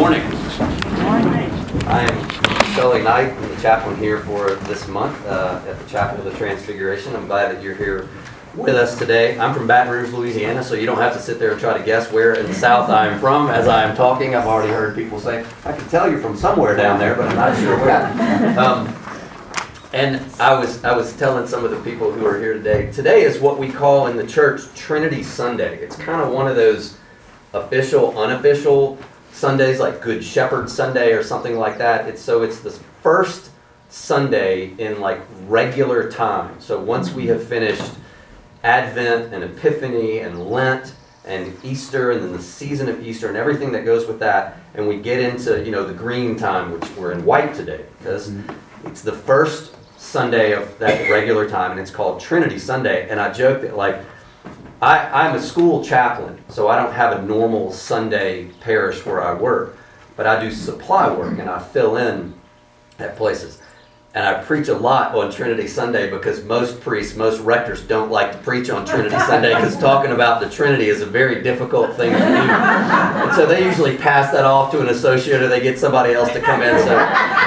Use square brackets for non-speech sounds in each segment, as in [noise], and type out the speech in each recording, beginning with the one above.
morning. Morning. I am Skully Knight. I'm the chaplain here for this month uh, at the Chapel of the Transfiguration. I'm glad that you're here with us today. I'm from Baton Rouge, Louisiana, so you don't have to sit there and try to guess where in the South I'm from as I'm talking. I've already heard people say, I can tell you're from somewhere down there, but I'm not sure where. [laughs] Um, and I was I was telling some of the people who are here today. Today is what we call in the church Trinity Sunday. It's kind of one of those official, unofficial Sundays like Good Shepherd Sunday or something like that. It's so it's the first Sunday in like regular time. So once we have finished Advent and Epiphany and Lent and Easter and then the season of Easter and everything that goes with that, and we get into you know the green time, which we're in white today because mm-hmm. it's the first Sunday of that regular time, and it's called Trinity Sunday. And I joke that like I, I'm a school chaplain, so I don't have a normal Sunday parish where I work, but I do supply work and I fill in at places. And I preach a lot on Trinity Sunday because most priests, most rectors don't like to preach on Trinity [laughs] Sunday because talking about the Trinity is a very difficult thing to do. And so they usually pass that off to an associate or they get somebody else to come in. So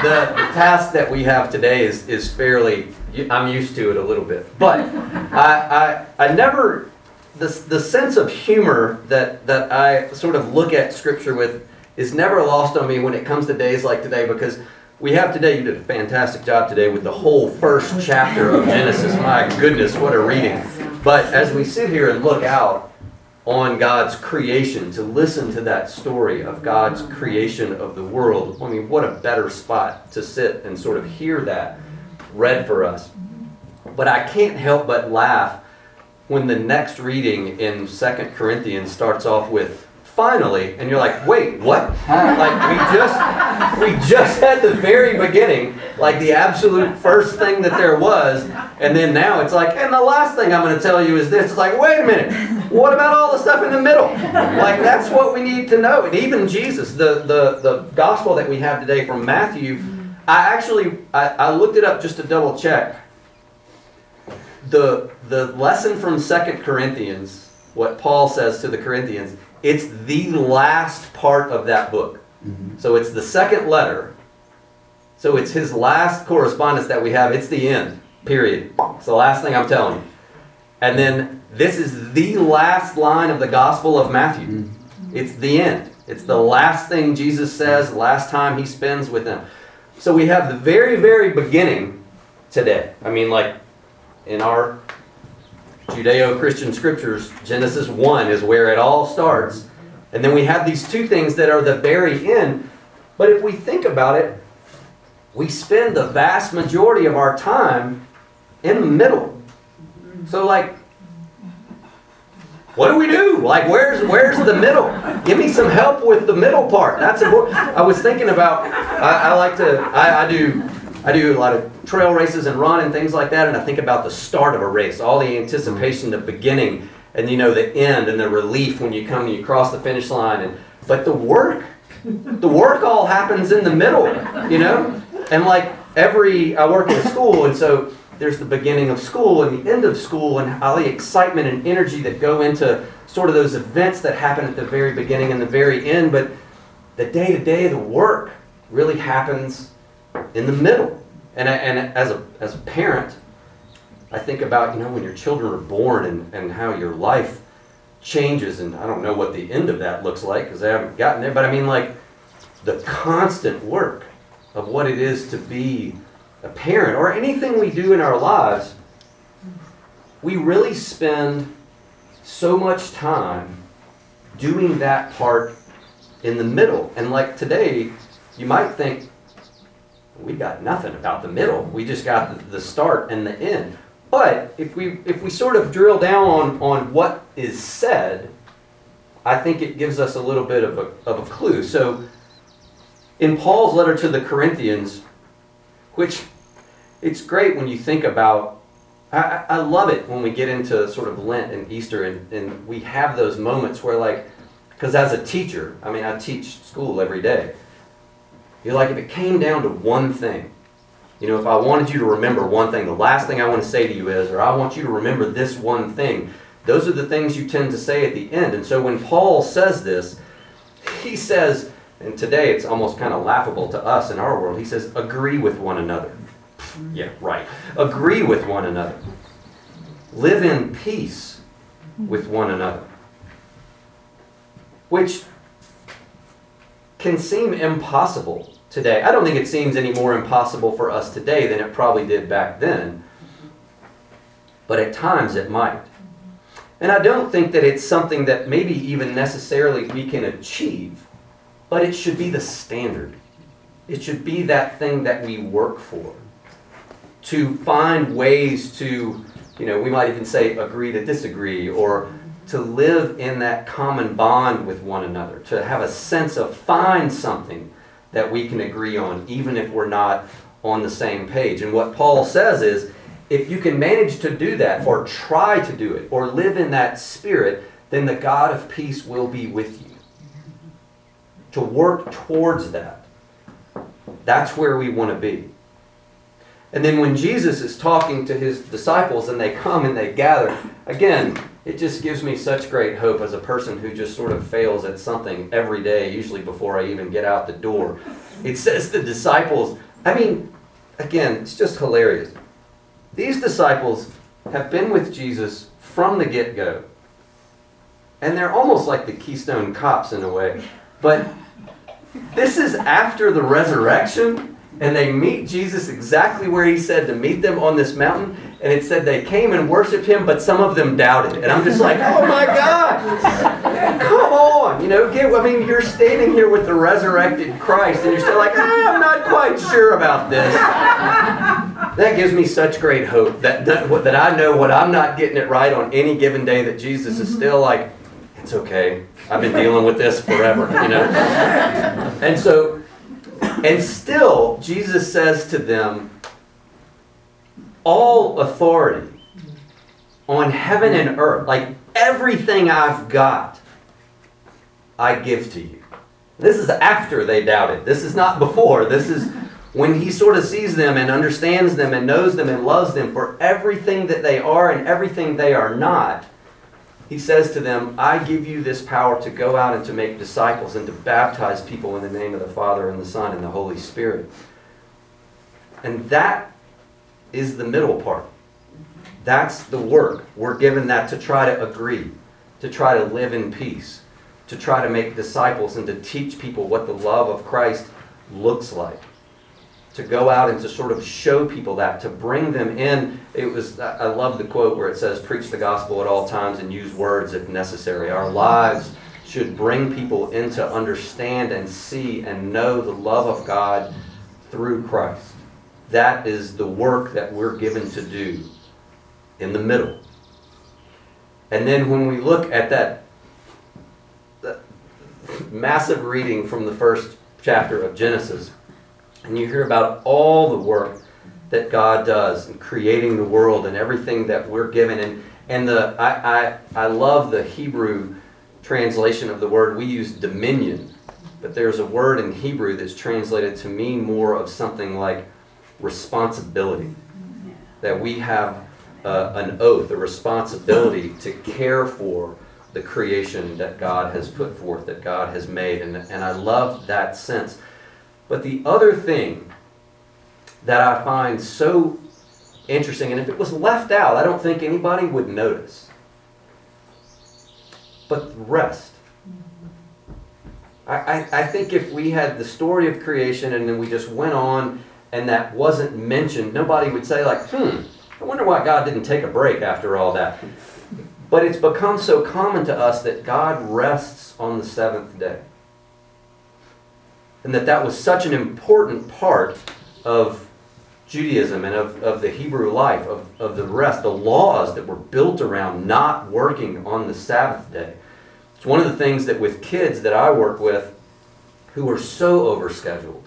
the, the task that we have today is, is fairly, I'm used to it a little bit. But I, I, I never, the, the sense of humor that, that I sort of look at Scripture with is never lost on me when it comes to days like today because we have today, you did a fantastic job today with the whole first chapter of Genesis. My goodness, what a reading. But as we sit here and look out on God's creation, to listen to that story of God's creation of the world, I mean, what a better spot to sit and sort of hear that read for us. But I can't help but laugh when the next reading in Second Corinthians starts off with finally and you're like wait what? Like we just we just had the very beginning like the absolute first thing that there was and then now it's like and the last thing i'm going to tell you is this. It's like wait a minute what about all the stuff in the middle? Like that's what we need to know and even jesus the the, the gospel that we have today from matthew i actually I, I looked it up just to double check the the lesson from second corinthians what paul says to the corinthians it's the last part of that book. Mm-hmm. So it's the second letter. So it's his last correspondence that we have. It's the end, period. It's the last thing I'm telling you. And then this is the last line of the Gospel of Matthew. Mm-hmm. It's the end. It's the last thing Jesus says, last time he spends with them. So we have the very, very beginning today. I mean, like in our Judeo Christian scriptures, Genesis 1 is where it all starts. And then we have these two things that are the very end. But if we think about it, we spend the vast majority of our time in the middle. So, like, what do we do? Like, where's where's the middle? Give me some help with the middle part. That's important. I was thinking about. I, I like to. I, I do I do a lot of trail races and run and things like that, and I think about the start of a race, all the anticipation, the beginning, and you know the end and the relief when you come and you cross the finish line. And but the work, the work all happens in the middle, you know. And like every, I work in a school, and so there's the beginning of school and the end of school, and all the excitement and energy that go into sort of those events that happen at the very beginning and the very end. But the day to day, the work really happens in the middle. And, and as, a, as a parent, I think about, you know, when your children are born and, and how your life changes. And I don't know what the end of that looks like because I haven't gotten there. But I mean, like, the constant work of what it is to be a parent or anything we do in our lives, we really spend so much time doing that part in the middle. And like today, you might think, we got nothing about the middle. We just got the, start and the end. But if we if we sort of drill down on, on what is said, I think it gives us a little bit of a, of a clue. So in Paul's letter to the Corinthians, which it's great when you think about I, I love it when we get into sort of Lent and Easter and, and we have those moments where like because as a teacher, I mean I teach school every day you're like, if it came down to one thing, you know, if I wanted you to remember one thing, the last thing I want to say to you is, or I want you to remember this one thing, those are the things you tend to say at the end. And so when Paul says this, he says, And today it's almost kind of laughable to us in our world. He says, agree with one another. Yeah, right. Agree with one another. Live in peace with one another. Which can seem impossible today. I don't think it seems any more impossible for us today than it probably did back then. But at times it might. And I don't think that it's something that maybe even necessarily we can achieve, but it should be the standard. It should be that thing that we work for. To find ways to, you know, we might even say agree to disagree or to live in that common bond with one another, to have a sense of find something that we can agree on, even if we're not on the same page. And what Paul says is if you can manage to do that, or try to do it, or live in that spirit, then the God of peace will be with you. To work towards that. That's where we want to be. And then when Jesus is talking to his disciples and they come and they gather, again, it just gives me such great hope as a person who just sort of fails at something every day, usually before I even get out the door. It says the disciples, I mean, again, it's just hilarious. These disciples have been with Jesus from the get go. And they're almost like the Keystone Cops in a way. But this is after the resurrection and they meet Jesus exactly where he said to meet them on this mountain. And it said they came and worshiped him, but some of them doubted. And I'm just like, oh my God, come on. You know, get, I mean, you're standing here with the resurrected Christ, and you're still like, ah, I'm not quite sure about this. That gives me such great hope that, that, that I know what I'm not getting it right on any given day, that Jesus is still like, it's okay. I've been dealing with this forever, you know? And so, and still, Jesus says to them, All authority on heaven and earth, like everything I've got, I give to you. This is after they doubted. This is not before. This is when he sort of sees them and understands them and knows them and loves them for everything that they are and everything they are not he says to them, I give you this power to go out and to make disciples and to baptize people in the name of the Father and the Son and the Holy Spirit. And that is the middle part. That's the work. We're given that to try to agree, to try to live in peace, to try to make disciples and to teach people what the love of Christ looks like to go out and to sort of show people that, to bring them in. It was, I love the quote where it says, preach the gospel at all times and use words if necessary. Our lives should bring people in to understand and see and know the love of God through Christ. That is the work that we're given to do in the middle. And then when we look at that, that massive reading from the first chapter of Genesis, and you hear about all the work that God does in creating the world and everything that we're given. And, and the, I, I, I love the Hebrew translation of the word. We use dominion, but there's a word in Hebrew that's translated to mean more of something like responsibility. That we have uh, an oath, a responsibility to care for the creation that God has put forth, that God has made. And, and I love that sense. But the other thing that I find so interesting, and if it was left out, I don't think anybody would notice. But rest. I, I, I think if we had the story of creation and then we just went on and that wasn't mentioned, nobody would say, like, hmm, I wonder why God didn't take a break after all that. But it's become so common to us that God rests on the seventh day and that that was such an important part of Judaism and of, of the Hebrew life, of, of the rest, the laws that were built around not working on the Sabbath day. It's one of the things that with kids that I work with who are so overscheduled,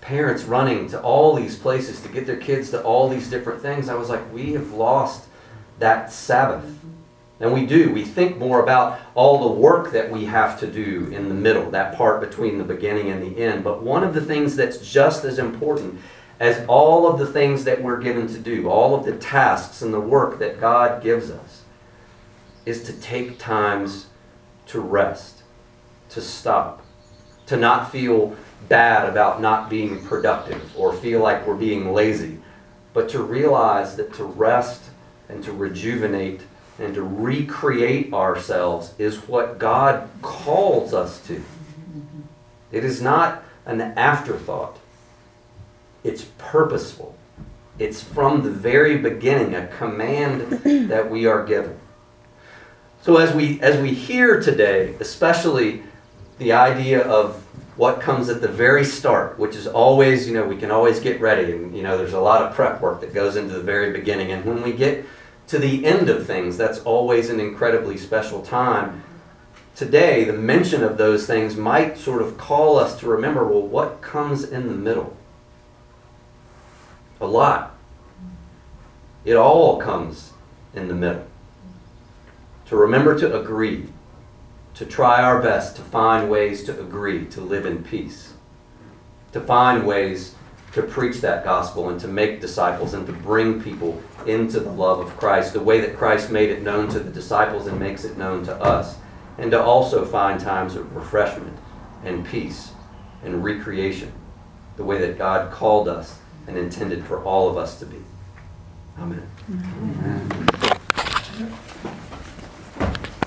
parents running to all these places to get their kids to all these different things, I was like, we have lost that Sabbath. And we do. We think more about all the work that we have to do in the middle, that part between the beginning and the end. But one of the things that's just as important as all of the things that we're given to do, all of the tasks and the work that God gives us, is to take times to rest, to stop, to not feel bad about not being productive or feel like we're being lazy, but to realize that to rest and to rejuvenate and to recreate ourselves is what God calls us to. It is not an afterthought, it's purposeful. It's from the very beginning a command [clears throat] that we are given. So as we as we hear today, especially the idea of what comes at the very start, which is always, you know, we can always get ready and you know there's a lot of prep work that goes into the very beginning and when we get to the end of things, that's always an incredibly special time. Today, the mention of those things might sort of call us to remember well, what comes in the middle? A lot. It all comes in the middle. To remember to agree, to try our best to find ways to agree, to live in peace, to find ways to preach that gospel and to make disciples and to bring people into the love of Christ, the way that Christ made it known to the disciples and makes it known to us, and to also find times of refreshment and peace and recreation, the way that God called us and intended for all of us to be. Amen. Amen.